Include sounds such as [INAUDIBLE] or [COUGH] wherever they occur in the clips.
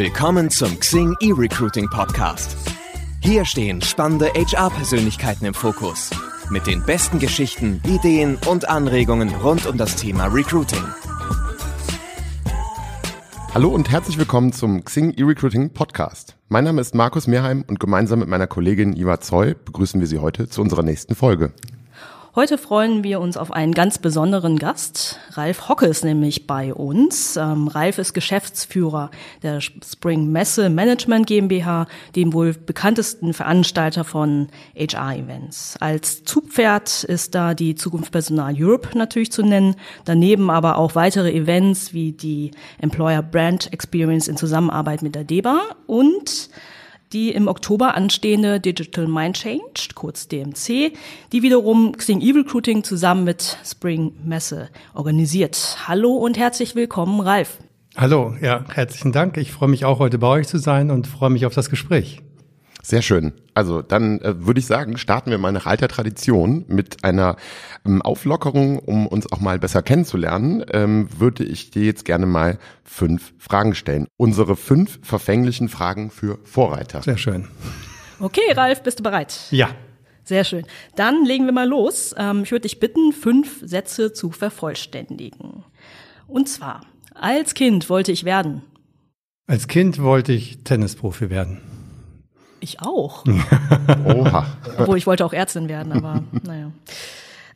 Willkommen zum Xing E-Recruiting Podcast. Hier stehen spannende HR-Persönlichkeiten im Fokus. Mit den besten Geschichten, Ideen und Anregungen rund um das Thema Recruiting. Hallo und herzlich willkommen zum Xing E-Recruiting Podcast. Mein Name ist Markus Mehrheim und gemeinsam mit meiner Kollegin Iva Zoy begrüßen wir Sie heute zu unserer nächsten Folge. Heute freuen wir uns auf einen ganz besonderen Gast. Ralf Hocke ist nämlich bei uns. Ähm, Ralf ist Geschäftsführer der Spring Messe Management GmbH, dem wohl bekanntesten Veranstalter von HR-Events. Als Zugpferd ist da die Zukunft Personal Europe natürlich zu nennen. Daneben aber auch weitere Events wie die Employer Brand Experience in Zusammenarbeit mit der DEBA und die im Oktober anstehende Digital Mind Change, kurz DMC, die wiederum Xing E-Recruiting zusammen mit Spring Messe organisiert. Hallo und herzlich willkommen, Ralf. Hallo, ja, herzlichen Dank. Ich freue mich auch heute bei euch zu sein und freue mich auf das Gespräch. Sehr schön. Also dann äh, würde ich sagen, starten wir mal nach alter Tradition mit einer ähm, Auflockerung, um uns auch mal besser kennenzulernen. Ähm, würde ich dir jetzt gerne mal fünf Fragen stellen. Unsere fünf verfänglichen Fragen für Vorreiter. Sehr schön. Okay, Ralf, bist du bereit? Ja. Sehr schön. Dann legen wir mal los. Ähm, ich würde dich bitten, fünf Sätze zu vervollständigen. Und zwar, als Kind wollte ich werden. Als Kind wollte ich Tennisprofi werden. Ich auch. [LAUGHS] Oha. Obwohl ich wollte auch Ärztin werden, aber [LAUGHS] naja.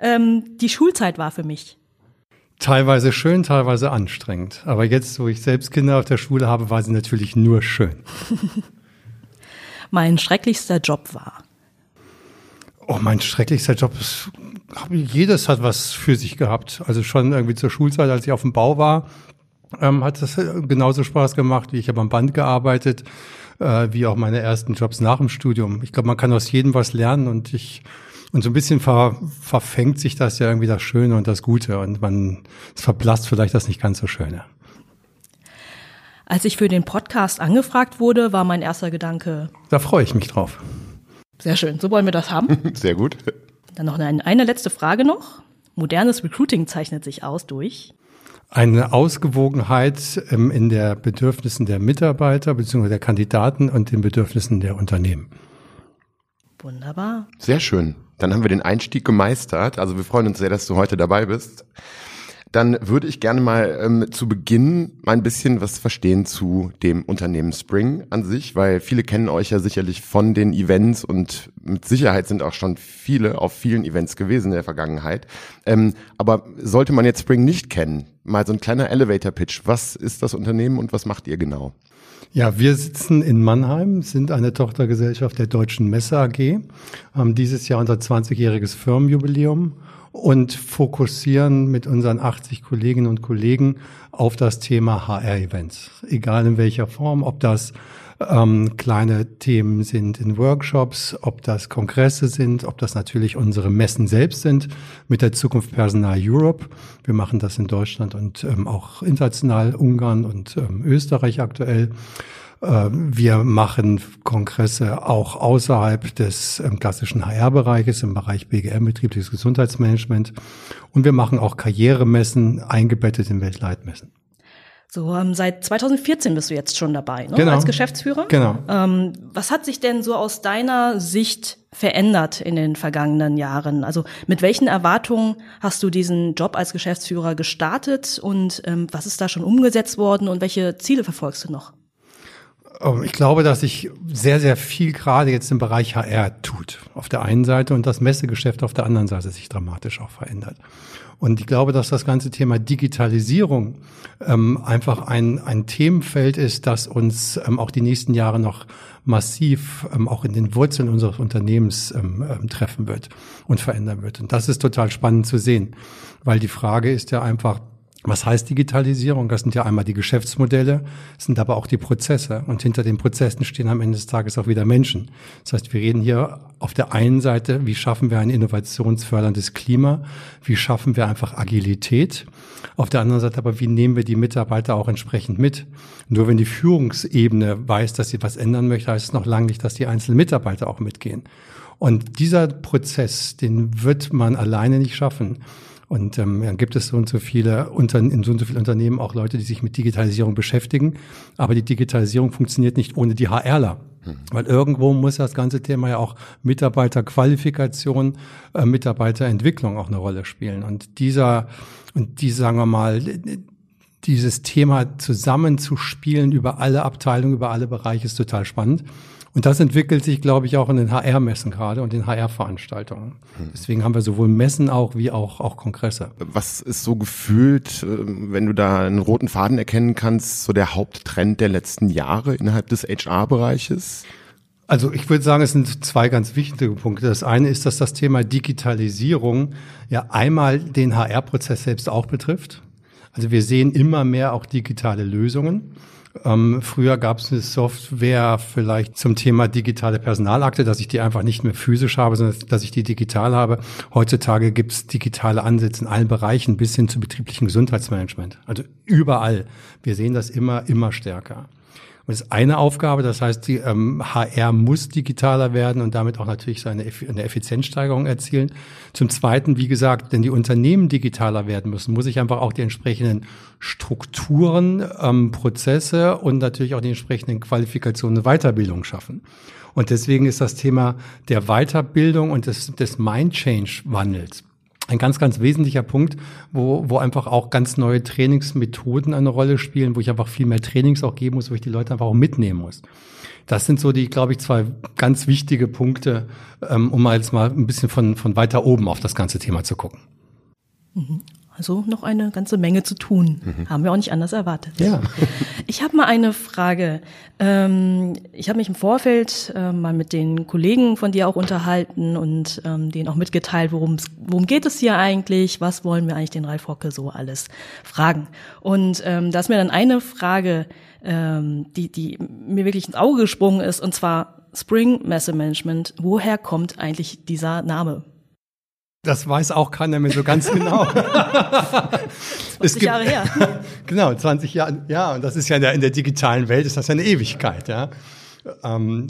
Ähm, die Schulzeit war für mich. Teilweise schön, teilweise anstrengend. Aber jetzt, wo ich selbst Kinder auf der Schule habe, war sie natürlich nur schön. [LAUGHS] mein schrecklichster Job war. Oh, mein schrecklichster Job ist, jedes hat was für sich gehabt. Also schon irgendwie zur Schulzeit, als ich auf dem Bau war, ähm, hat es genauso Spaß gemacht, wie ich habe am Band gearbeitet äh, wie auch meine ersten Jobs nach dem Studium. Ich glaube, man kann aus jedem was lernen und ich und so ein bisschen ver, verfängt sich das ja irgendwie das Schöne und das Gute und man es verblasst vielleicht das nicht ganz so Schöne. Als ich für den Podcast angefragt wurde, war mein erster Gedanke. Da freue ich mich drauf. Sehr schön, so wollen wir das haben. [LAUGHS] Sehr gut. Dann noch eine, eine letzte Frage noch. Modernes Recruiting zeichnet sich aus durch eine Ausgewogenheit ähm, in der Bedürfnissen der Mitarbeiter bzw. der Kandidaten und den Bedürfnissen der Unternehmen. Wunderbar. Sehr schön. Dann haben wir den Einstieg gemeistert. Also wir freuen uns sehr, dass du heute dabei bist dann würde ich gerne mal ähm, zu Beginn mal ein bisschen was verstehen zu dem Unternehmen Spring an sich, weil viele kennen euch ja sicherlich von den Events und mit Sicherheit sind auch schon viele auf vielen Events gewesen in der Vergangenheit. Ähm, aber sollte man jetzt Spring nicht kennen, mal so ein kleiner Elevator-Pitch. Was ist das Unternehmen und was macht ihr genau? Ja, wir sitzen in Mannheim, sind eine Tochtergesellschaft der Deutschen Messe AG, haben dieses Jahr unser 20-jähriges Firmenjubiläum und fokussieren mit unseren 80 Kolleginnen und Kollegen auf das Thema HR-Events. Egal in welcher Form, ob das ähm, kleine Themen sind in Workshops, ob das Kongresse sind, ob das natürlich unsere Messen selbst sind mit der Zukunft Personal Europe. Wir machen das in Deutschland und ähm, auch international, Ungarn und ähm, Österreich aktuell. Äh, wir machen Kongresse auch außerhalb des ähm, klassischen HR-Bereiches, im Bereich BGM, betriebliches Gesundheitsmanagement. Und wir machen auch Karrieremessen eingebettet in Weltleitmessen. So, ähm, seit 2014 bist du jetzt schon dabei, ne? genau. als Geschäftsführer. Genau. Ähm, was hat sich denn so aus deiner Sicht verändert in den vergangenen Jahren? Also mit welchen Erwartungen hast du diesen Job als Geschäftsführer gestartet und ähm, was ist da schon umgesetzt worden und welche Ziele verfolgst du noch? Ähm, ich glaube, dass sich sehr, sehr viel gerade jetzt im Bereich HR tut. Auf der einen Seite und das Messegeschäft auf der anderen Seite sich dramatisch auch verändert. Und ich glaube, dass das ganze Thema Digitalisierung ähm, einfach ein, ein Themenfeld ist, das uns ähm, auch die nächsten Jahre noch massiv ähm, auch in den Wurzeln unseres Unternehmens ähm, ähm, treffen wird und verändern wird. Und das ist total spannend zu sehen, weil die Frage ist ja einfach, was heißt Digitalisierung? Das sind ja einmal die Geschäftsmodelle, sind aber auch die Prozesse. Und hinter den Prozessen stehen am Ende des Tages auch wieder Menschen. Das heißt, wir reden hier auf der einen Seite, wie schaffen wir ein innovationsförderndes Klima? Wie schaffen wir einfach Agilität? Auf der anderen Seite aber, wie nehmen wir die Mitarbeiter auch entsprechend mit? Nur wenn die Führungsebene weiß, dass sie was ändern möchte, heißt es noch lange nicht, dass die einzelnen Mitarbeiter auch mitgehen. Und dieser Prozess, den wird man alleine nicht schaffen. Und ähm, dann gibt es so und so viele Unter in so und so vielen Unternehmen auch Leute, die sich mit Digitalisierung beschäftigen. Aber die Digitalisierung funktioniert nicht ohne die HRler. Weil irgendwo muss das ganze Thema ja auch Mitarbeiterqualifikation, äh, Mitarbeiterentwicklung auch eine Rolle spielen. Und dieser, und die, sagen wir mal, dieses Thema zusammenzuspielen über alle Abteilungen, über alle Bereiche ist total spannend. Und das entwickelt sich, glaube ich, auch in den HR-Messen gerade und den HR-Veranstaltungen. Deswegen haben wir sowohl Messen auch wie auch, auch Kongresse. Was ist so gefühlt, äh, wenn du da einen roten Faden erkennen kannst, so der Haupttrend der letzten Jahre innerhalb des HR-Bereiches? Also ich würde sagen, es sind zwei ganz wichtige Punkte. Das eine ist, dass das Thema Digitalisierung ja einmal den HR-Prozess selbst auch betrifft. Also wir sehen immer mehr auch digitale Lösungen. Ähm, früher gab es eine Software vielleicht zum Thema digitale Personalakte, dass ich die einfach nicht mehr physisch habe, sondern dass ich die digital habe. Heutzutage gibt es digitale Ansätze in allen Bereichen bis hin zu betrieblichen Gesundheitsmanagement. Also überall. Wir sehen das immer, immer stärker. Das ist eine Aufgabe, das heißt, die ähm, HR muss digitaler werden und damit auch natürlich seine eine Effizienzsteigerung erzielen. Zum Zweiten, wie gesagt, wenn die Unternehmen digitaler werden müssen, muss ich einfach auch die entsprechenden Strukturen, ähm, Prozesse und natürlich auch die entsprechenden Qualifikationen und Weiterbildung schaffen. Und deswegen ist das Thema der Weiterbildung und des, des Mind-Change-Wandels ein ganz, ganz wesentlicher Punkt, wo, wo einfach auch ganz neue Trainingsmethoden eine Rolle spielen, wo ich einfach viel mehr Trainings auch geben muss, wo ich die Leute einfach auch mitnehmen muss. Das sind so die, glaube ich, zwei ganz wichtige Punkte, ähm, um mal jetzt mal ein bisschen von, von weiter oben auf das ganze Thema zu gucken. Mhm. Also noch eine ganze Menge zu tun. Mhm. Haben wir auch nicht anders erwartet. Ja. [LAUGHS] Ich habe mal eine Frage. Ähm, ich habe mich im Vorfeld äh, mal mit den Kollegen von dir auch unterhalten und ähm, denen auch mitgeteilt, worum worum geht es hier eigentlich, was wollen wir eigentlich den Ralf Hocke so alles fragen. Und ähm, da ist mir dann eine Frage, ähm, die, die mir wirklich ins Auge gesprungen ist, und zwar Spring Messe Management. Woher kommt eigentlich dieser Name? Das weiß auch keiner mehr so ganz genau. [LAUGHS] 20 Jahre her. [LAUGHS] genau, 20 Jahre. Ja, und das ist ja in der, in der digitalen Welt ist das ja eine Ewigkeit, ja. Ähm,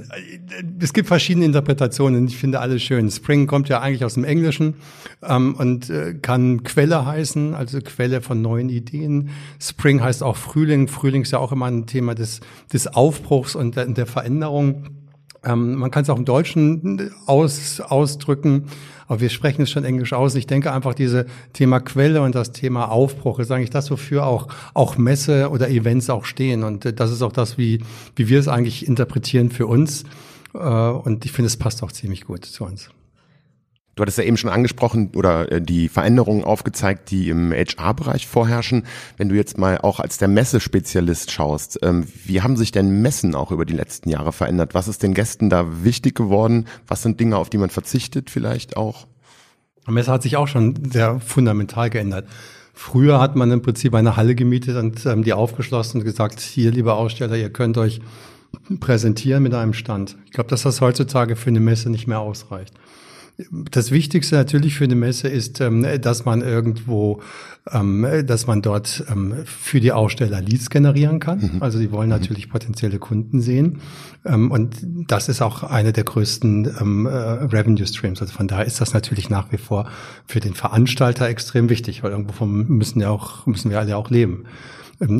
es gibt verschiedene Interpretationen. Ich finde alles schön. Spring kommt ja eigentlich aus dem Englischen ähm, und äh, kann Quelle heißen, also Quelle von neuen Ideen. Spring heißt auch Frühling. Frühling ist ja auch immer ein Thema des, des Aufbruchs und der, der Veränderung. Ähm, man kann es auch im Deutschen aus, ausdrücken, aber wir sprechen es schon Englisch aus. Ich denke einfach, diese Thema Quelle und das Thema Aufbruch ist eigentlich das, wofür auch, auch Messe oder Events auch stehen. Und äh, das ist auch das, wie, wie wir es eigentlich interpretieren für uns. Äh, und ich finde, es passt auch ziemlich gut zu uns. Du hattest ja eben schon angesprochen oder äh, die Veränderungen aufgezeigt, die im HR-Bereich vorherrschen. Wenn du jetzt mal auch als der Messespezialist schaust, ähm, wie haben sich denn Messen auch über die letzten Jahre verändert? Was ist den Gästen da wichtig geworden? Was sind Dinge, auf die man verzichtet vielleicht auch? Messe hat sich auch schon sehr fundamental geändert. Früher hat man im Prinzip eine Halle gemietet und ähm, die aufgeschlossen und gesagt, hier, liebe Aussteller, ihr könnt euch präsentieren mit einem Stand. Ich glaube, dass das heutzutage für eine Messe nicht mehr ausreicht. Das Wichtigste natürlich für eine Messe ist, ähm, dass man irgendwo, ähm, dass man dort ähm, für die Aussteller Leads generieren kann. Mhm. Also die wollen mhm. natürlich potenzielle Kunden sehen. Und das ist auch eine der größten äh, Revenue Streams. Also von daher ist das natürlich nach wie vor für den Veranstalter extrem wichtig, weil irgendwo müssen ja auch, müssen wir alle auch leben.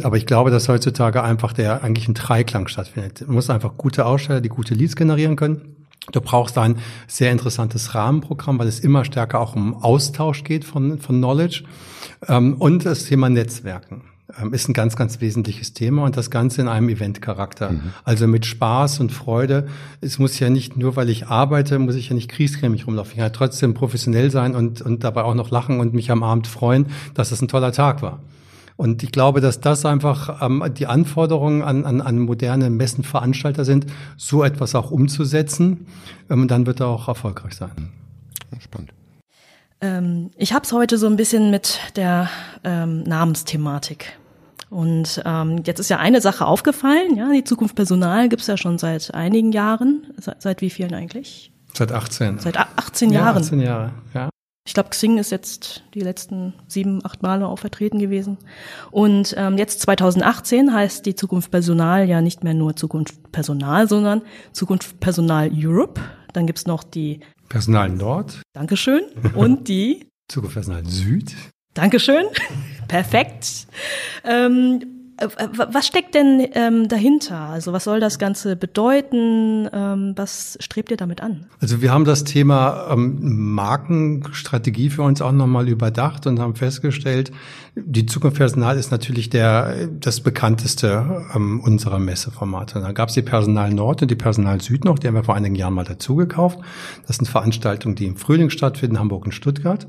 Aber ich glaube, dass heutzutage einfach der eigentlich ein Dreiklang stattfindet. Man muss einfach gute Aussteller, die gute Leads generieren können Du brauchst ein sehr interessantes Rahmenprogramm, weil es immer stärker auch um Austausch geht von, von Knowledge. Ähm, und das Thema Netzwerken ähm, ist ein ganz, ganz wesentliches Thema und das Ganze in einem Eventcharakter. Mhm. Also mit Spaß und Freude. Es muss ja nicht, nur weil ich arbeite, muss ich ja nicht kriescremig rumlaufen. Ich kann ja trotzdem professionell sein und, und dabei auch noch lachen und mich am Abend freuen, dass es ein toller Tag war. Und ich glaube, dass das einfach ähm, die Anforderungen an, an, an moderne Messenveranstalter sind, so etwas auch umzusetzen. Ähm, dann wird er auch erfolgreich sein. Spannend. Ähm, ich habe es heute so ein bisschen mit der ähm, Namensthematik. Und ähm, jetzt ist ja eine Sache aufgefallen, ja, die Zukunft Personal gibt's ja schon seit einigen Jahren. Seit, seit wie vielen eigentlich? Seit 18. Seit 18 Jahren. Ja, 18 Jahre, ja. Ich glaube, Xing ist jetzt die letzten sieben, acht Male auch vertreten gewesen. Und ähm, jetzt 2018 heißt die Zukunft Personal ja nicht mehr nur Zukunft Personal, sondern Zukunft Personal Europe. Dann gibt's noch die Personal Nord. Dankeschön. [LAUGHS] Und die Zukunft Personal Süd. Dankeschön. [LAUGHS] Perfekt. Ähm, äh, was steckt denn ähm, dahinter? Also was soll das Ganze bedeuten? Ähm, was strebt ihr damit an? Also wir haben das Thema ähm, Markenstrategie für uns auch nochmal überdacht und haben festgestellt, die Zukunft Personal ist natürlich der das bekannteste ähm, unserer Messeformate. Da gab es die Personal Nord und die Personal Süd noch, die haben wir vor einigen Jahren mal dazugekauft. Das sind Veranstaltungen, die im Frühling stattfinden, Hamburg und Stuttgart.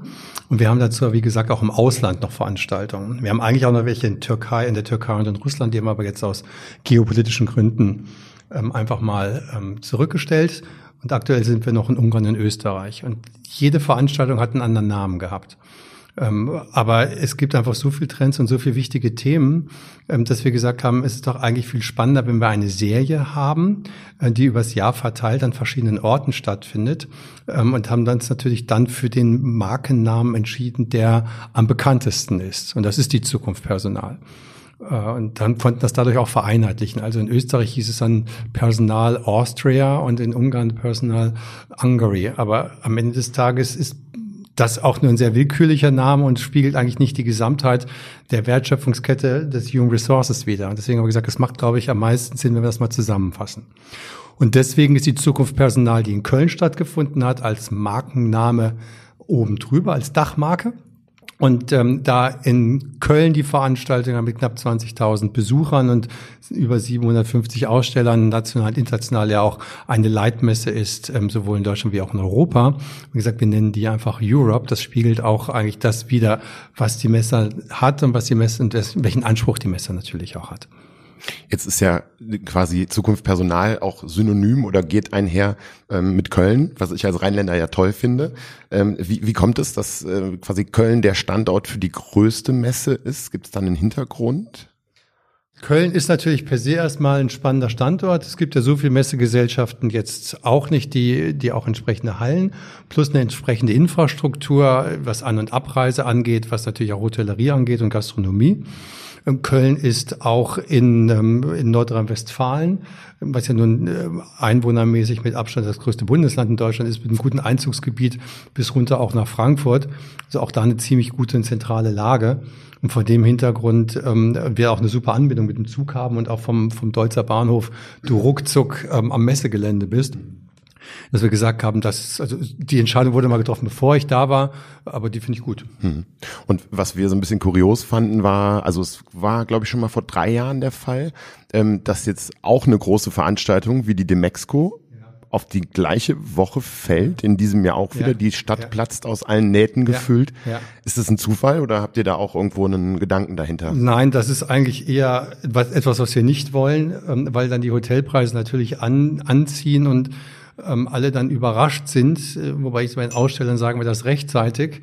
Und wir haben dazu, wie gesagt, auch im Ausland noch Veranstaltungen. Wir haben eigentlich auch noch welche in Türkei, in der Türkei und in Russland, die haben aber jetzt aus geopolitischen Gründen ähm, einfach mal ähm, zurückgestellt. Und aktuell sind wir noch in Ungarn und Österreich. Und jede Veranstaltung hat einen anderen Namen gehabt. Ähm, aber es gibt einfach so viel Trends und so viele wichtige Themen, ähm, dass wir gesagt haben, es ist doch eigentlich viel spannender, wenn wir eine Serie haben, äh, die übers Jahr verteilt an verschiedenen Orten stattfindet ähm, und haben dann natürlich dann für den Markennamen entschieden, der am bekanntesten ist. Und das ist die Zukunft Personal. Äh, und dann konnten das dadurch auch vereinheitlichen. Also in Österreich hieß es dann Personal Austria und in Ungarn Personal Hungary. Aber am Ende des Tages ist das auch nur ein sehr willkürlicher Name und spiegelt eigentlich nicht die Gesamtheit der Wertschöpfungskette des Human Resources wider. Und deswegen habe ich gesagt, es macht, glaube ich, am meisten Sinn, wenn wir das mal zusammenfassen. Und deswegen ist die Zukunft Personal, die in Köln stattgefunden hat, als Markenname oben drüber, als Dachmarke. Und ähm, da in Köln die Veranstaltung mit knapp 20.000 Besuchern und über 750 Ausstellern, national und international ja auch eine Leitmesse ist, ähm, sowohl in Deutschland wie auch in Europa. Wie gesagt, wir nennen die einfach Europe. Das spiegelt auch eigentlich das wieder, was die Messe hat und was die Messe und welchen Anspruch die Messe natürlich auch hat. Jetzt ist ja quasi Zukunft Personal auch synonym oder geht einher ähm, mit Köln, was ich als Rheinländer ja toll finde. Ähm, wie, wie kommt es, dass äh, quasi Köln der Standort für die größte Messe ist? Gibt es da einen Hintergrund? Köln ist natürlich per se erstmal ein spannender Standort. Es gibt ja so viele Messegesellschaften jetzt auch nicht, die, die auch entsprechende Hallen plus eine entsprechende Infrastruktur, was An- und Abreise angeht, was natürlich auch Hotellerie angeht und Gastronomie. Ähm, Köln ist auch in, ähm, in Nordrhein-Westfalen, was ja nun äh, einwohnermäßig mit Abstand das größte Bundesland in Deutschland ist, mit einem guten Einzugsgebiet bis runter auch nach Frankfurt. Also auch da eine ziemlich gute und zentrale Lage. Und vor dem Hintergrund ähm, wir auch eine super Anbindung mit dem Zug haben und auch vom, vom Deutzer Bahnhof du ruckzuck ähm, am Messegelände bist dass wir gesagt haben, dass also die Entscheidung wurde mal getroffen, bevor ich da war, aber die finde ich gut. Hm. Und was wir so ein bisschen kurios fanden, war, also es war, glaube ich, schon mal vor drei Jahren der Fall, ähm, dass jetzt auch eine große Veranstaltung wie die Demexco auf die gleiche Woche fällt, in diesem Jahr auch wieder. Ja, die Stadt ja. platzt aus allen Nähten gefüllt. Ja, ist das ein Zufall oder habt ihr da auch irgendwo einen Gedanken dahinter? Nein, das ist eigentlich eher etwas, was wir nicht wollen, ähm, weil dann die Hotelpreise natürlich an, anziehen und ähm, alle dann überrascht sind, äh, wobei ich bei den Ausstellern sagen wir das rechtzeitig.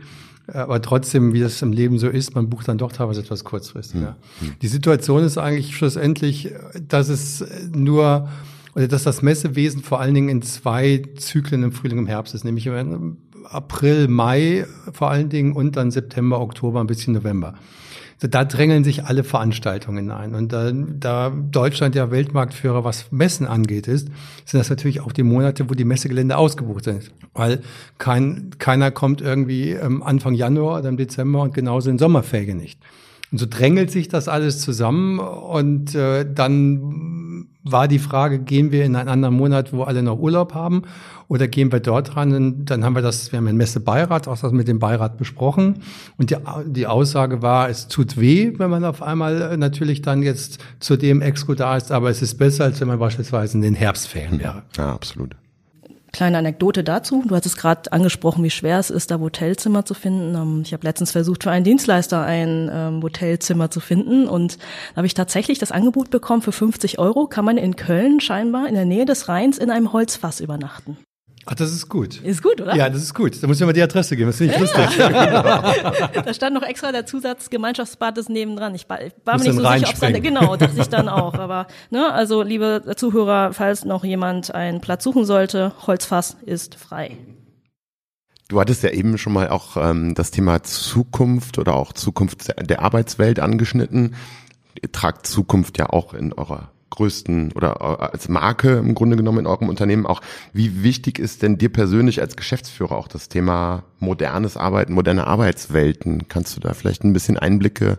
Aber trotzdem, wie das im Leben so ist, man bucht dann doch teilweise etwas kurzfristiger. Mhm. Die Situation ist eigentlich schlussendlich, dass es nur oder dass das Messewesen vor allen Dingen in zwei Zyklen im Frühling und im Herbst ist, nämlich im April, Mai vor allen Dingen und dann September, Oktober, ein bisschen November da drängeln sich alle Veranstaltungen ein. Und da, da Deutschland ja Weltmarktführer, was Messen angeht, ist, sind das natürlich auch die Monate, wo die Messegelände ausgebucht sind. Weil kein, keiner kommt irgendwie ähm, Anfang Januar oder im Dezember und genauso in Sommerferien nicht. Und so drängelt sich das alles zusammen und äh, dann war die Frage, gehen wir in einen anderen Monat, wo alle noch Urlaub haben oder gehen wir dort ran? Und dann haben wir das, wir haben einen Messebeirat, auch das mit dem Beirat besprochen und die, die Aussage war, es tut weh, wenn man auf einmal äh, natürlich dann jetzt zu dem Exco da ist, aber es ist besser, als wenn man beispielsweise in den Herbstferien wäre. Ja, absolut. Kleine Anekdote dazu. Du hattest gerade angesprochen, wie schwer es ist, da Hotelzimmer zu finden. Ähm, ich habe letztens versucht, für einen Dienstleister ein ähm, Hotelzimmer zu finden und da habe ich tatsächlich das Angebot bekommen, für 50 Euro kann man in Köln scheinbar in der Nähe des Rheins in einem Holzfass übernachten. Ach, das ist gut. Ist gut, oder? Ja, das ist gut. Da muss ich mal die Adresse geben. Das finde ich lustig. [LAUGHS] da stand noch extra der Zusatz Gemeinschaftsbad ist nebendran. Ich war, ich war mir nicht so sicher, ob es genau, dachte ich dann [LAUGHS] auch. Aber ne, also liebe Zuhörer, falls noch jemand einen Platz suchen sollte, Holzfass ist frei. Du hattest ja eben schon mal auch ähm, das Thema Zukunft oder auch Zukunft der Arbeitswelt angeschnitten. Ihr tragt Zukunft ja auch in eurer größten oder äh, als Marke im Grunde genommen in eurem Unternehmen auch. Wie wichtig ist denn dir persönlich als Geschäftsführer auch das Thema modernes Arbeiten, moderne Arbeitswelten? Kannst du da vielleicht ein bisschen Einblicke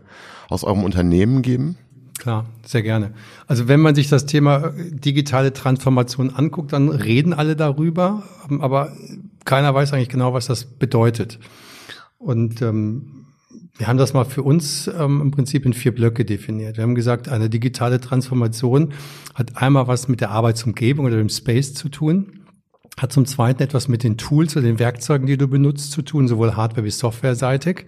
aus eurem Unternehmen geben? Klar, sehr gerne. Also wenn man sich das Thema äh, digitale Transformation anguckt, dann reden alle darüber, ähm, aber keiner weiß eigentlich genau, was das bedeutet. Und ähm, wir haben das mal für uns ähm, im Prinzip in vier Blöcke definiert. Wir haben gesagt, eine digitale Transformation hat einmal was mit der Arbeitsumgebung oder dem Space zu tun, hat zum Zweiten etwas mit den Tools oder den Werkzeugen, die du benutzt, zu tun, sowohl hardware- wie softwareseitig.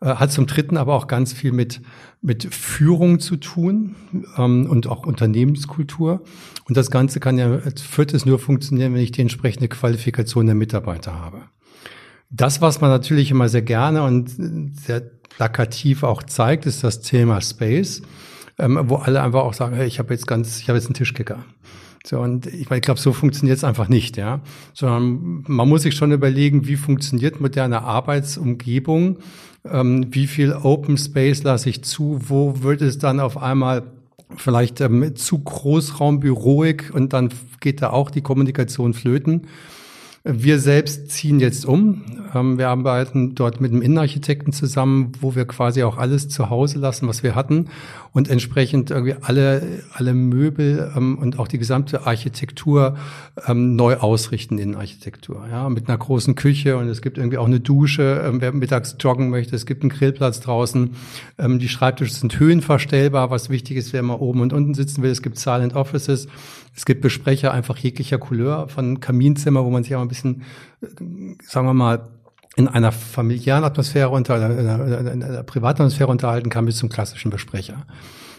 Äh, hat zum Dritten aber auch ganz viel mit, mit Führung zu tun ähm, und auch Unternehmenskultur. Und das Ganze kann ja als viertes nur funktionieren, wenn ich die entsprechende Qualifikation der Mitarbeiter habe. Das, was man natürlich immer sehr gerne und sehr plakativ auch zeigt, ist das Thema Space, ähm, wo alle einfach auch sagen, hey, ich habe jetzt ganz, ich habe jetzt einen Tischkicker. So, und ich, ich glaube, so funktioniert es einfach nicht, ja. Sondern man muss sich schon überlegen, wie funktioniert moderne Arbeitsumgebung, ähm, wie viel Open Space lasse ich zu, wo wird es dann auf einmal vielleicht ähm, zu Großraumbüroig und dann geht da auch die Kommunikation flöten. Wir selbst ziehen jetzt um. Ähm, wir arbeiten dort mit einem Innenarchitekten zusammen, wo wir quasi auch alles zu Hause lassen, was wir hatten und entsprechend irgendwie alle, alle Möbel ähm, und auch die gesamte Architektur ähm, neu ausrichten in Architektur. Ja, mit einer großen Küche und es gibt irgendwie auch eine Dusche, wer mittags joggen möchte. Es gibt einen Grillplatz draußen. die Schreibtische sind höhenverstellbar, was wichtig ist, wer mal oben und unten sitzen will. Es gibt Silent Offices. Es gibt Besprecher einfach jeglicher Couleur von Kaminzimmer, wo man sich auch ein bisschen, sagen wir mal, in einer familiären Atmosphäre unter einer, in einer privaten Atmosphäre unterhalten kann bis zum klassischen Besprecher.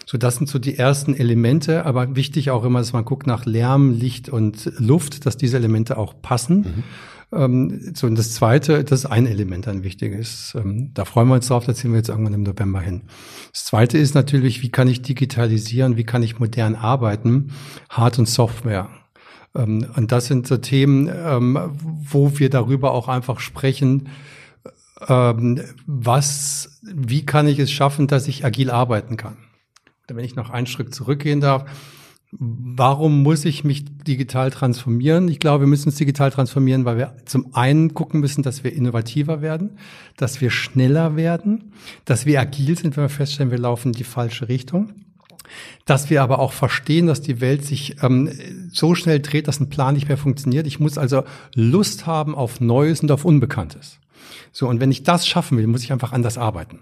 So, das sind so die ersten Elemente, aber wichtig auch immer, dass man guckt nach Lärm, Licht und Luft, dass diese Elemente auch passen. Mhm. Ähm, so, und das zweite, das ist ein Element, ein wichtiges. Ähm, da freuen wir uns drauf, da ziehen wir jetzt irgendwann im November hin. Das zweite ist natürlich, wie kann ich digitalisieren, wie kann ich modern arbeiten, Hard- und Software. Ähm, und das sind so Themen, ähm, wo wir darüber auch einfach sprechen, ähm, was, wie kann ich es schaffen, dass ich agil arbeiten kann. Wenn ich noch einen Schritt zurückgehen darf, Warum muss ich mich digital transformieren? Ich glaube, wir müssen uns digital transformieren, weil wir zum einen gucken müssen, dass wir innovativer werden, dass wir schneller werden, dass wir agil sind, wenn wir feststellen, wir laufen in die falsche Richtung. Dass wir aber auch verstehen, dass die Welt sich ähm, so schnell dreht, dass ein Plan nicht mehr funktioniert. Ich muss also Lust haben auf Neues und auf Unbekanntes. So, und wenn ich das schaffen will, muss ich einfach anders arbeiten.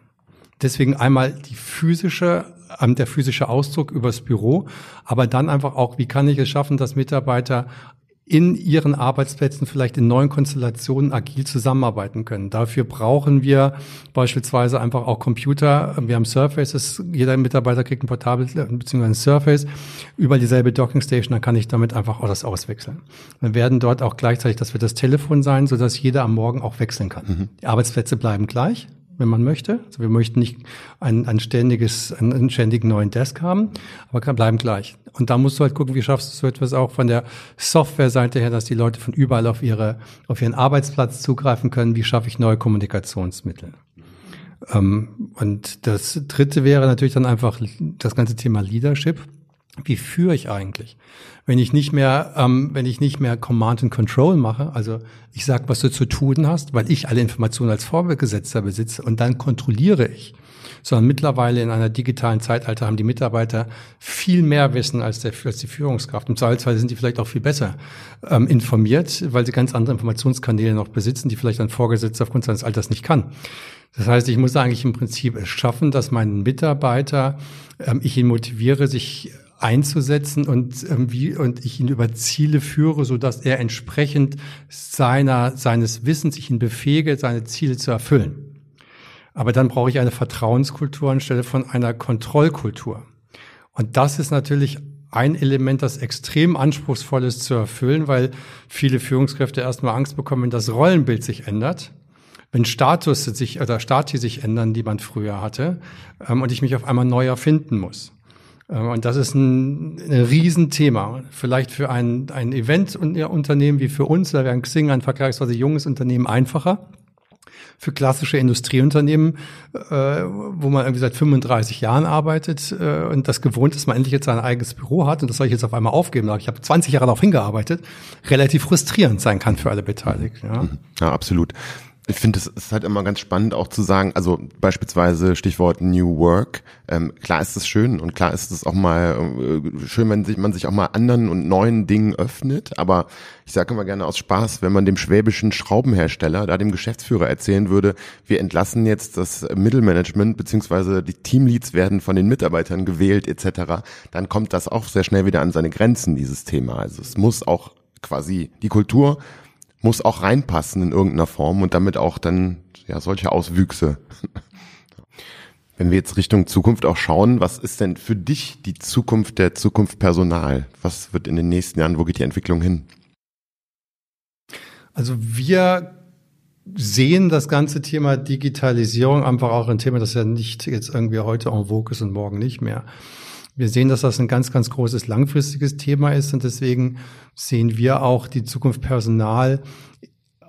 Deswegen einmal die physische, ähm, der physische Ausdruck übers Büro, aber dann einfach auch, wie kann ich es schaffen, dass Mitarbeiter in ihren Arbeitsplätzen vielleicht in neuen Konstellationen agil zusammenarbeiten können. Dafür brauchen wir beispielsweise einfach auch Computer. Wir haben Surfaces, jeder Mitarbeiter kriegt ein Portable bzw. ein Surface über dieselbe Dockingstation, dann kann ich damit einfach auch das auswechseln. Dann werden dort auch gleichzeitig, das wird das Telefon sein, sodass jeder am Morgen auch wechseln kann. Mhm. Die Arbeitsplätze bleiben gleich, wenn man möchte. Also wir möchten nicht ein, ein ständiges, einen, einen ständigen neuen Desk haben, aber bleiben gleich. Und da musst du halt gucken, wie schaffst du so etwas auch von der Softwareseite her, dass die Leute von überall auf ihre, auf ihren Arbeitsplatz zugreifen können. Wie schaffe ich neue Kommunikationsmittel? Ähm, und das dritte wäre natürlich dann einfach das ganze Thema Leadership. Wie führe ich eigentlich? Wenn ich nicht mehr, ähm, wenn ich nicht mehr Command and Control mache, also ich sag, was du zu tun hast, weil ich alle Informationen als Vorgesetzter besitze und dann kontrolliere ich. Sondern mittlerweile in einer digitalen Zeitalter haben die Mitarbeiter viel mehr Wissen als, der, als die Führungskraft. Im Zweifelsfall sind die vielleicht auch viel besser ähm, informiert, weil sie ganz andere Informationskanäle noch besitzen, die vielleicht ein Vorgesetzter aufgrund seines Alters nicht kann. Das heißt, ich muss eigentlich im Prinzip es schaffen, dass mein Mitarbeiter, ähm, ich ihn motiviere, sich einzusetzen und ähm, wie und ich ihn über Ziele führe, so dass er entsprechend seiner seines Wissens ich ihn befähige, seine Ziele zu erfüllen. Aber dann brauche ich eine Vertrauenskultur anstelle von einer Kontrollkultur. Und das ist natürlich ein Element, das extrem anspruchsvoll ist zu erfüllen, weil viele Führungskräfte erstmal Angst bekommen, wenn das Rollenbild sich ändert, wenn Status sich oder Stati sich ändern, die man früher hatte, ähm, und ich mich auf einmal neu erfinden muss. Ähm, und das ist ein, ein Riesenthema. Vielleicht für ein, ein Event-Unternehmen wie für uns, da wäre ein Xing ein vergleichsweise junges Unternehmen einfacher. für klassische Industrieunternehmen, äh, wo man irgendwie seit 35 Jahren arbeitet äh, und das gewohnt ist, man endlich jetzt sein eigenes Büro hat und das soll ich jetzt auf einmal aufgeben. Ich habe 20 Jahre darauf hingearbeitet, relativ frustrierend sein kann für alle Beteiligten. Ja, ja absolut. Ich finde, es ist halt immer ganz spannend auch zu sagen, also beispielsweise Stichwort New Work. Ähm, klar ist es schön und klar ist es auch mal äh, schön, wenn sich, man sich auch mal anderen und neuen Dingen öffnet. Aber ich sage immer gerne aus Spaß, wenn man dem schwäbischen Schraubenhersteller, da dem Geschäftsführer erzählen würde, wir entlassen jetzt das Mittelmanagement beziehungsweise die Teamleads werden von den Mitarbeitern gewählt etc., dann kommt das auch sehr schnell wieder an seine Grenzen, dieses Thema. Also es muss auch quasi die Kultur muss auch reinpassen in irgendeiner Form und damit auch dann ja solche Auswüchse. [LAUGHS] Wenn wir jetzt Richtung Zukunft auch schauen, was ist denn für dich die Zukunft der Zukunft Personal? Was wird in den nächsten Jahren, wo geht die Entwicklung hin? Also wir sehen das ganze Thema Digitalisierung einfach auch ein Thema, das ja nicht jetzt irgendwie heute en vogue ist und morgen nicht mehr. Wir sehen, dass das ein ganz, ganz großes langfristiges Thema ist und deswegen sehen wir auch die Zukunft Personal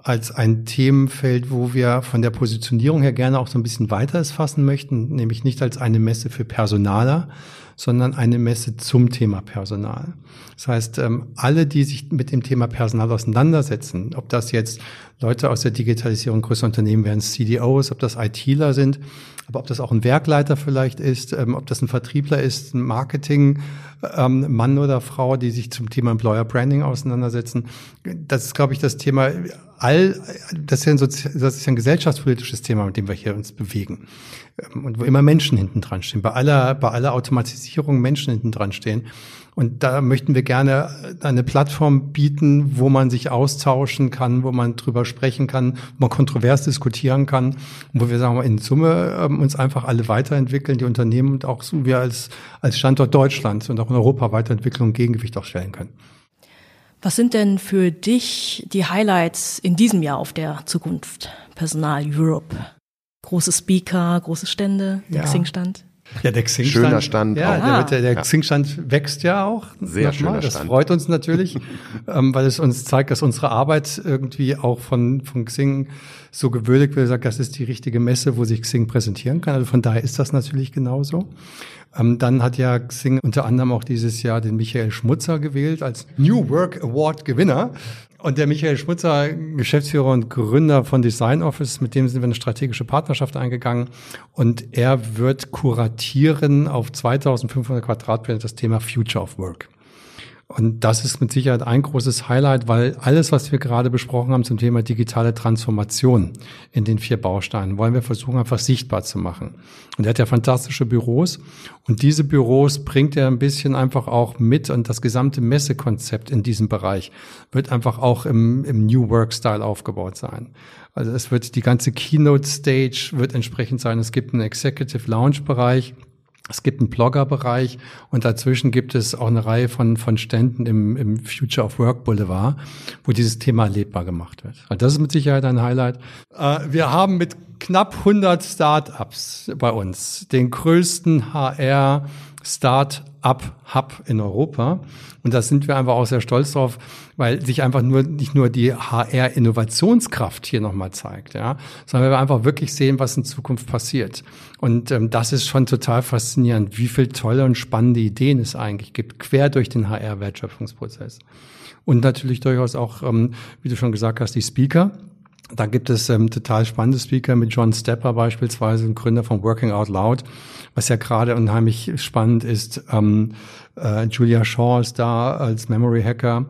als ein Themenfeld, wo wir von der Positionierung her gerne auch so ein bisschen weiter es fassen möchten, nämlich nicht als eine Messe für Personaler, sondern eine Messe zum Thema Personal. Das heißt, ähm, alle, die sich mit dem Thema Personal auseinandersetzen, ob das jetzt Leute aus der Digitalisierung größerer Unternehmen wären, CDOs, ob das ITler sind, aber ob das auch ein Werkleiter vielleicht ist, ähm, ob das ein Vertriebler ist, ein Marketing, ähm, Mann oder Frau, die sich zum Thema Employer Branding auseinandersetzen. Das ist, glaube ich, das Thema all, das ist ja ein, Sozi das ist ja ein gesellschaftspolitisches Thema, mit dem wir hier uns bewegen. Ähm, und wo immer Menschen hinten dran stehen. Bei aller, bei aller Automatisierung Menschen hinten dran stehen. Und da möchten wir gerne eine Plattform bieten, wo man sich austauschen kann, wo man drüber sprechen kann, wo man kontrovers diskutieren kann, wo wir sagen wir in Summe ähm, uns einfach alle weiterentwickeln, die Unternehmen und auch so wir als, als Standort Deutschland und auch in Europa Weiterentwicklung Gegengewicht auch stellen können. Was sind denn für dich die Highlights in diesem Jahr auf der Zukunft Personal Europe? Große Speaker, große Stände, der ja. Xing-Stand? Ja, der Xing-Stand. Schöner Stand. Ja, der, wird, der, der ja. Xing-Stand wächst ja auch. Sehr schön. Das Stand. freut uns natürlich, [LAUGHS] ähm, weil es uns zeigt, dass unsere Arbeit irgendwie auch von, von Xing so gewürdigt wird. Sagt, das ist die richtige Messe, wo sich Xing präsentieren kann. Also von daher ist das natürlich genauso. Ähm, dann hat ja Xing unter anderem auch dieses Jahr den Michael Schmutzer gewählt als New Work Award Gewinner. Und der Michael Schmutzer, Geschäftsführer und Gründer von Design Office, mit dem sind wir eine strategische Partnerschaft eingegangen. Und er wird kuratieren auf 2500 Quadratmeter das Thema Future of Work. Und das ist mit Sicherheit ein großes Highlight, weil alles, was wir gerade besprochen haben zum Thema digitale Transformation in den vier Bausteinen, wollen wir versuchen, einfach sichtbar zu machen. Und er hat ja fantastische Büros. Und diese Büros bringt er ein bisschen einfach auch mit und das gesamte Messekonzept in diesem Bereich wird einfach auch im, im New Work Style aufgebaut sein. Also es wird die ganze Keynote Stage wird entsprechend sein. Es gibt einen Executive Lounge Bereich es gibt einen Blogger-Bereich und dazwischen gibt es auch eine Reihe von, von Ständen im, im Future of Work Boulevard, wo dieses Thema erlebbar gemacht wird. Also das ist mit Sicherheit ein Highlight. Äh, wir haben mit knapp 100 Startups bei uns den größten HR Start-up-Hub in Europa. Und da sind wir einfach auch sehr stolz drauf, weil sich einfach nur nicht nur die HR-Innovationskraft hier nochmal zeigt, ja, sondern wir einfach wirklich sehen, was in Zukunft passiert. Und ähm, das ist schon total faszinierend, wie viel tolle und spannende Ideen es eigentlich gibt, quer durch den HR-Wertschöpfungsprozess. Und natürlich durchaus auch, ähm, wie du schon gesagt hast, die Speaker. Da gibt es ähm, total spannende Speaker mit John Stepper beispielsweise, ein Gründer von Working Out Loud, was ja gerade unheimlich spannend ist. Ähm, äh, Julia Shaw ist da als Memory Hacker.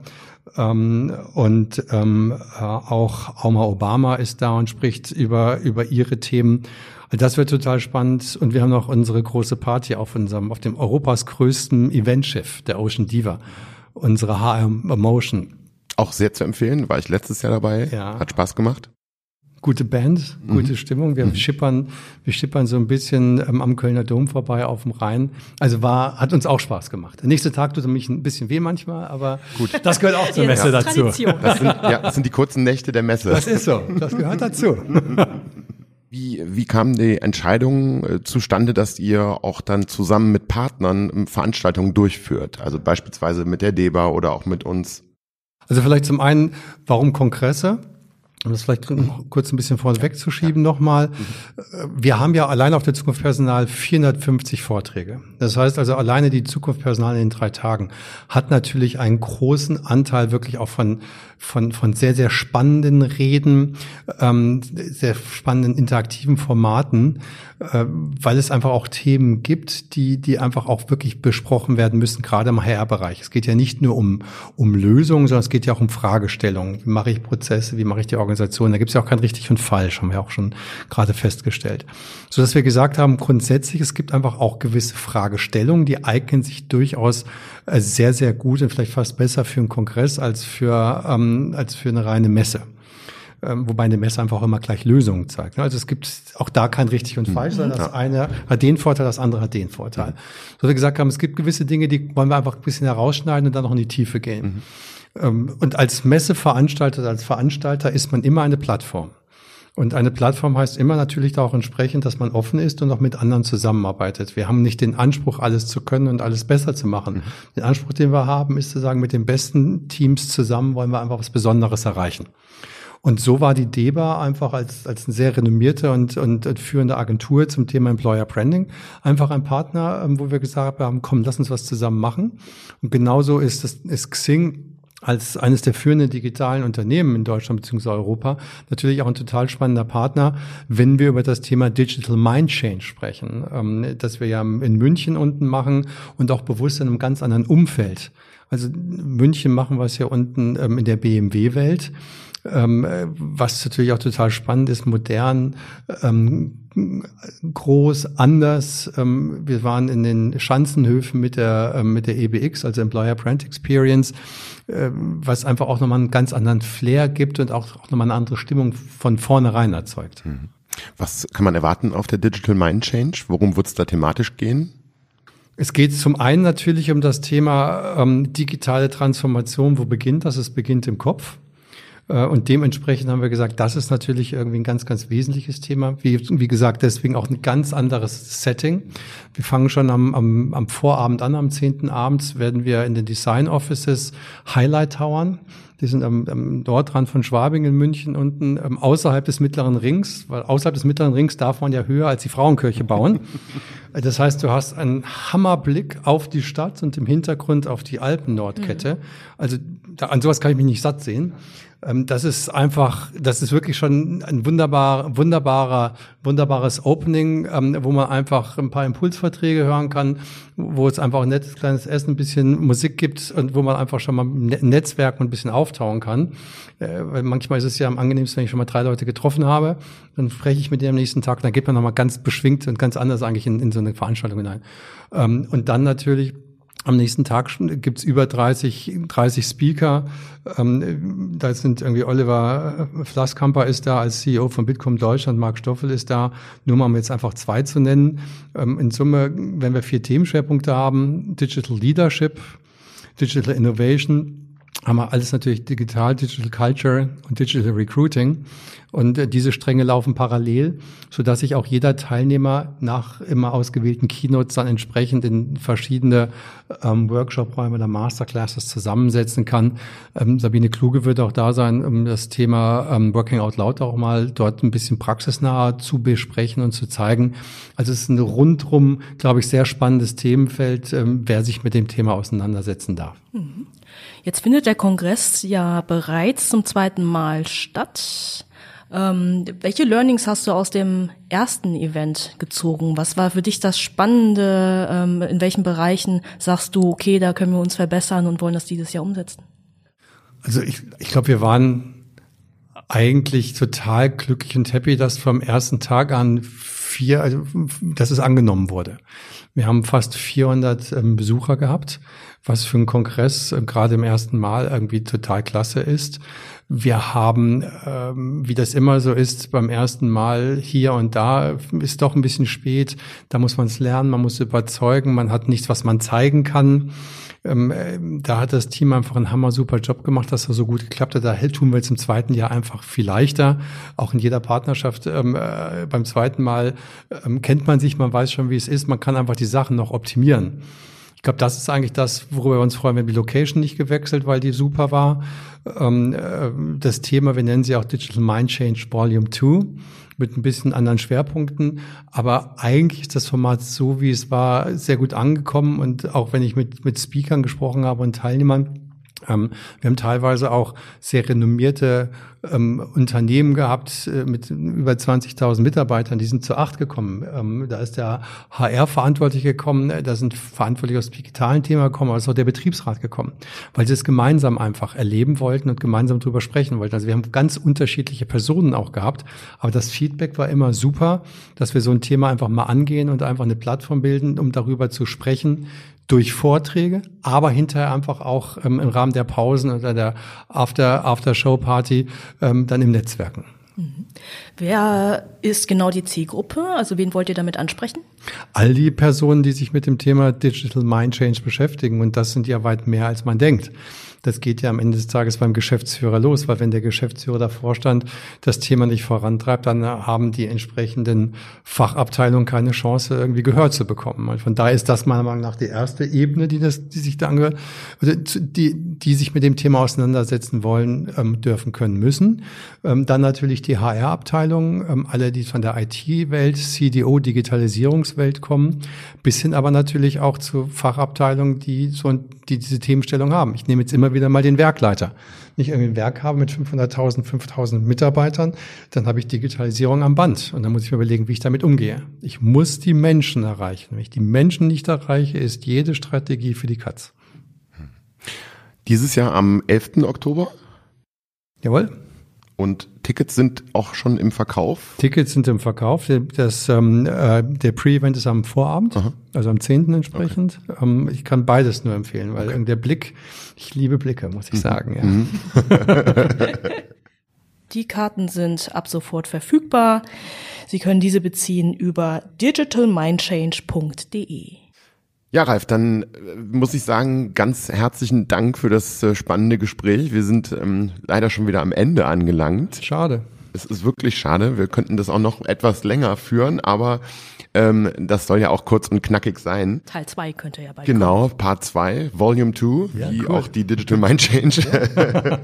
Ähm, und ähm, äh, auch Oma Obama ist da und spricht über, über ihre Themen. Das wird total spannend. Und wir haben noch unsere große Party auf unserem, auf dem Europas größten Eventschiff, der Ocean Diva, unsere HR Emotion. Auch sehr zu empfehlen, war ich letztes Jahr dabei. Ja. Hat Spaß gemacht. Gute Band, gute mhm. Stimmung. Wir mhm. schippern, wir schippern so ein bisschen ähm, am Kölner Dom vorbei auf dem Rhein. Also war, hat uns auch Spaß gemacht. Der nächste Tag tut mich ein bisschen weh manchmal, aber gut. das gehört auch zur Messe ja, dazu. Das sind, ja, das sind die kurzen Nächte der Messe. Das ist so. Das gehört dazu. [LAUGHS] Wie, wie kam die Entscheidung äh, zustande, dass ihr auch dann zusammen mit Partnern ähm, Veranstaltungen durchführt? Also beispielsweise mit der DEBA oder auch mit uns? Also vielleicht zum einen, warum Kongresse? um das vielleicht kurz ein bisschen vorweg zu schieben nochmal. Wir haben ja allein auf der Zukunft Personal 450 Vorträge. Das heißt also alleine die Zukunft Personal in den drei Tagen hat natürlich einen großen Anteil wirklich auch von, von, von sehr, sehr spannenden Reden, ähm, sehr spannenden interaktiven Formaten, äh, weil es einfach auch Themen gibt, die, die einfach auch wirklich besprochen werden müssen, gerade im HR-Bereich. Es geht ja nicht nur um, um Lösungen, sondern es geht ja auch um Fragestellungen. Wie mache ich Prozesse? Wie mache ich die Organisation? Da gibt es ja auch kein richtig und falsch, haben wir auch schon gerade festgestellt. So dass wir gesagt haben, grundsätzlich, es gibt einfach auch gewisse Fragestellungen, die eignen sich durchaus sehr, sehr gut und vielleicht fast besser für einen Kongress als für, ähm, als für eine reine Messe ähm, wobei eine Messe einfach auch immer gleich Lösungen zeigt. Ne? Also es gibt auch da kein richtig und falsch, sondern das eine hat den Vorteil, das andere hat den Vorteil. So wir gesagt haben, es gibt gewisse Dinge, die wollen wir einfach ein bisschen herausschneiden und dann noch in die Tiefe gehen. Mhm. Und als Messeveranstalter, als Veranstalter ist man immer eine Plattform. Und eine Plattform heißt immer natürlich auch entsprechend, dass man offen ist und auch mit anderen zusammenarbeitet. Wir haben nicht den Anspruch, alles zu können und alles besser zu machen. Mhm. Den Anspruch, den wir haben, ist zu sagen, mit den besten Teams zusammen wollen wir einfach was Besonderes erreichen. Und so war die DEBA einfach als, als eine sehr renommierte und, und, führende Agentur zum Thema Employer Branding einfach ein Partner, ähm, wo wir gesagt haben, komm, lass uns was zusammen machen. Und genauso ist, das, ist Xing als eines der führenden digitalen Unternehmen in Deutschland bzw. Europa natürlich auch ein total spannender Partner, wenn wir über das Thema Digital Mind Change sprechen, ähm, das wir ja in München unten machen und auch bewusst in einem ganz anderen Umfeld. Also München machen wir es ja unten ähm, in der BMW-Welt ähm, was natürlich auch total spannend ist, modern, ähm, groß, anders. Ähm, wir waren in den Schanzenhöfen mit der, ähm, mit der EBX, also Employer Brand Experience, äh, was einfach auch nochmal einen ganz anderen Flair gibt und auch, auch nochmal eine andere Stimmung von vornherein erzeugt. Mhm. Was kann man erwarten auf der Digital Mind Change? Worum wird es da thematisch gehen? Es geht zum einen natürlich um das Thema ähm, digitale Transformation. Wo beginnt das? Es beginnt im Kopf. Äh, und dementsprechend haben wir gesagt, das ist natürlich irgendwie ein ganz, ganz wesentliches Thema. Wie, wie gesagt, deswegen auch ein ganz anderes Setting. Wir fangen schon am, am, am Vorabend an, am 10. Abends werden wir in den Design Offices Highlight Towern. Die sind am, am Nordrand von Schwabing in München unten ähm, außerhalb des mittleren Rings, weil außerhalb des mittleren Rings darf man ja höher als die Frauenkirche bauen. [LAUGHS] Das heißt, du hast einen Hammerblick auf die Stadt und im Hintergrund auf die Alpen-Nordkette. Mhm. Also da, an sowas kann ich mich nicht satt sehen. Ähm, das ist einfach, das ist wirklich schon ein wunderbar, wunderbarer, wunderbares Opening, ähm, wo man einfach ein paar Impulsverträge hören kann, wo es einfach ein nettes kleines Essen, ein bisschen Musik gibt und wo man einfach schon mal ein ne-, Netzwerk ein bisschen auftauen kann. Äh, weil manchmal ist es ja am angenehmsten, wenn ich schon mal drei Leute getroffen habe, dann spreche ich mit denen am nächsten Tag, dann geht man nochmal ganz beschwingt und ganz anders eigentlich in, in so eine Veranstaltung hinein. Ähm, und dann natürlich am nächsten Tag gibt's über 30, 30 Speaker. Ähm, da sind irgendwie Oliver Flasskamper ist da als CEO von Bitkom Deutschland, Marc Stoffel ist da, nur mal um jetzt einfach zwei zu nennen. Ähm, in Summe, wenn wir vier Themenschwerpunkte haben, Digital Leadership, Digital Innovation, haben wir alles natürlich digital, Digital Culture und Digital Recruiting. Und äh, diese Stränge laufen parallel, so dass sich auch jeder Teilnehmer nach immer ausgewählten Keynotes dann entsprechend in verschiedene ähm, Workshop-Räume oder Masterclasses zusammensetzen kann. Ähm, Sabine Kluge wird auch da sein, um das Thema ähm, Working Out Loud auch mal dort ein bisschen praxisnah zu besprechen und zu zeigen. Also es ist ein rundrum, glaube ich, sehr spannendes Themenfeld, ähm, wer sich mit dem Thema auseinandersetzen darf. Mhm. Jetzt findet der Kongress ja bereits zum zweiten Mal statt. Ähm, welche Learnings hast du aus dem ersten Event gezogen? Was war für dich das Spannende? Ähm, in welchen Bereichen sagst du, okay, da können wir uns verbessern und wollen das dieses Jahr umsetzen? Also ich, ich glaube, wir waren eigentlich total glücklich und happy, dass vom ersten Tag an vier, also, dass es angenommen wurde. Wir haben fast 400 ähm, Besucher gehabt, was für einen Kongress äh, gerade im ersten Mal irgendwie total klasse ist. Wir haben, ähm, wie das immer so ist, beim ersten Mal hier und da ist doch ein bisschen spät. Da muss man es lernen, man muss überzeugen, man hat nichts, was man zeigen kann. Ähm, äh, da hat das Team einfach einen hammer super Job gemacht, dass er so gut geklappt hat. Da tun wir jetzt im zweiten Jahr einfach viel leichter. Auch in jeder Partnerschaft ähm, äh, beim zweiten Mal ähm, kennt man sich, man weiß schon, wie es ist. Man kann einfach die Sachen noch optimieren. Ich glaube, das ist eigentlich das, worüber wir uns freuen. Haben die Location nicht gewechselt, weil die super war. Ähm, äh, das Thema, wir nennen sie auch Digital Mind Change Volume 2 mit ein bisschen anderen Schwerpunkten. Aber eigentlich ist das Format so, wie es war, sehr gut angekommen. Und auch wenn ich mit, mit Speakern gesprochen habe und Teilnehmern, ähm, wir haben teilweise auch sehr renommierte ähm, Unternehmen gehabt äh, mit über 20.000 Mitarbeitern, die sind zu acht gekommen. Ähm, da ist der HR-Verantwortliche gekommen, äh, da sind Verantwortliche aus dem digitalen Thema gekommen, aber ist auch der Betriebsrat gekommen, weil sie es gemeinsam einfach erleben wollten und gemeinsam drüber sprechen wollten. Also wir haben ganz unterschiedliche Personen auch gehabt, aber das Feedback war immer super, dass wir so ein Thema einfach mal angehen und einfach eine Plattform bilden, um darüber zu sprechen, durch Vorträge, aber hinterher einfach auch ähm, im Rahmen der Pausen oder der After, After ähm, dann im Netzwerken. Mhm. Wer ist genau die Zielgruppe? Also wen wollt ihr damit ansprechen? All die Personen, die sich mit dem Thema Digital Mind Change beschäftigen und das sind ja weit mehr, als man denkt. Das geht ja am Ende des Tages beim Geschäftsführer los, weil wenn der Geschäftsführer, der Vorstand das Thema nicht vorantreibt, dann haben die entsprechenden Fachabteilungen keine Chance, irgendwie Gehör zu bekommen. Und von daher ist das meiner Meinung nach die erste Ebene, die, das, die sich da angehört, also die, die sich mit dem Thema auseinandersetzen wollen, ähm, dürfen, können, müssen. Ähm, dann natürlich die HR-Abteilung, ähm, alle, die von der IT-Welt, CDO, Digitalisierungswelt kommen, bis hin aber natürlich auch zu Fachabteilungen, die so die diese Themenstellung haben. Ich nehme jetzt immer wieder mal den Werkleiter. Wenn ich irgendwie ein Werk habe mit 500.000, 5.000 Mitarbeitern, dann habe ich Digitalisierung am Band. Und dann muss ich mir überlegen, wie ich damit umgehe. Ich muss die Menschen erreichen. Wenn ich die Menschen nicht erreiche, ist jede Strategie für die Katz. Dieses Jahr am 11. Oktober? Jawohl. Und Tickets sind auch schon im Verkauf? Tickets sind im Verkauf. Das, ähm, äh, der Pre-Event ist am Vorabend, Aha. also am 10. entsprechend. Okay. Ähm, ich kann beides nur empfehlen, weil okay. der Blick, ich liebe Blicke, muss ich mhm. sagen. Ja. Mhm. [LAUGHS] Die Karten sind ab sofort verfügbar. Sie können diese beziehen über digitalmindchange.de. Ja, Ralf, dann äh, muss ich sagen, ganz herzlichen Dank für das äh, spannende Gespräch. Wir sind ähm, leider schon wieder am Ende angelangt. Schade. Es ist wirklich schade. Wir könnten das auch noch etwas länger führen, aber ähm, das soll ja auch kurz und knackig sein. Teil 2 könnte ja bald Genau, kommen. Part 2, Volume 2, ja, wie cool. auch die Digital Mind Change. [LAUGHS]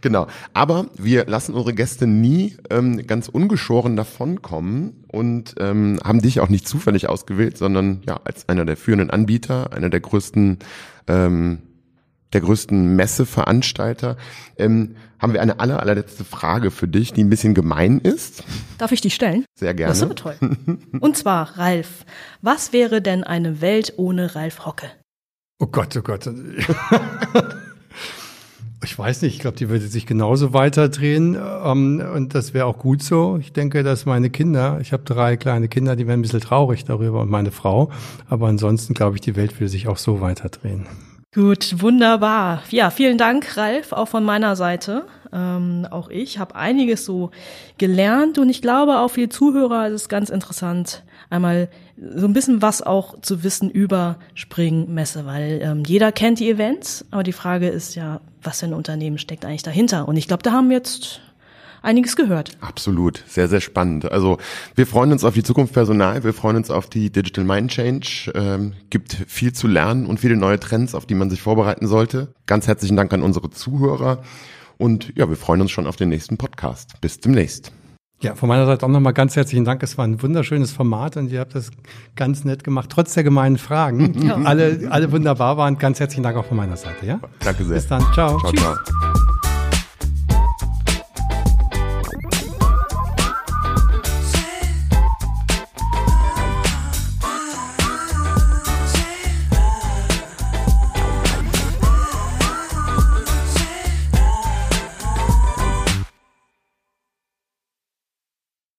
genau. Aber wir lassen unsere Gäste nie ähm, ganz ungeschoren davonkommen und ähm, haben dich auch nicht zufällig ausgewählt, sondern ja als einer der führenden Anbieter, einer der größten ähm, der größten Messeveranstalter. Ähm, haben wir eine aller, allerletzte Frage für dich, die ein bisschen gemein ist. Darf ich die stellen? Sehr gerne. Das ist aber toll. [LAUGHS] Und zwar, Ralf, was wäre denn eine Welt ohne Ralf Hocke? Oh Gott, oh Gott. [LAUGHS] Ich weiß nicht, ich glaube, die würde sich genauso weiterdrehen ähm, und das wäre auch gut so. Ich denke, dass meine Kinder, ich habe drei kleine Kinder, die wären ein bisschen traurig darüber und meine Frau, aber ansonsten glaube ich, die Welt würde sich auch so weiterdrehen. Gut, wunderbar. Ja, vielen Dank, Ralf, auch von meiner Seite. Ähm, auch ich habe einiges so gelernt und ich glaube auch für die Zuhörer ist es ganz interessant, einmal so ein bisschen was auch zu wissen über Springmesse, weil ähm, jeder kennt die Events, aber die Frage ist ja, was für ein Unternehmen steckt eigentlich dahinter? Und ich glaube, da haben jetzt einiges gehört. Absolut, sehr, sehr spannend. Also wir freuen uns auf die Zukunft Personal, wir freuen uns auf die Digital Mind Change. Ähm, gibt viel zu lernen und viele neue Trends, auf die man sich vorbereiten sollte. Ganz herzlichen Dank an unsere Zuhörer und ja, wir freuen uns schon auf den nächsten Podcast. Bis demnächst. Ja, von meiner Seite auch nochmal ganz herzlichen Dank. Es war ein wunderschönes Format und ihr habt das ganz nett gemacht, trotz der gemeinen Fragen. Ja. Alle, alle wunderbar waren. Ganz herzlichen Dank auch von meiner Seite. Ja? Danke sehr. Bis dann. Ciao. Ciao, ciao.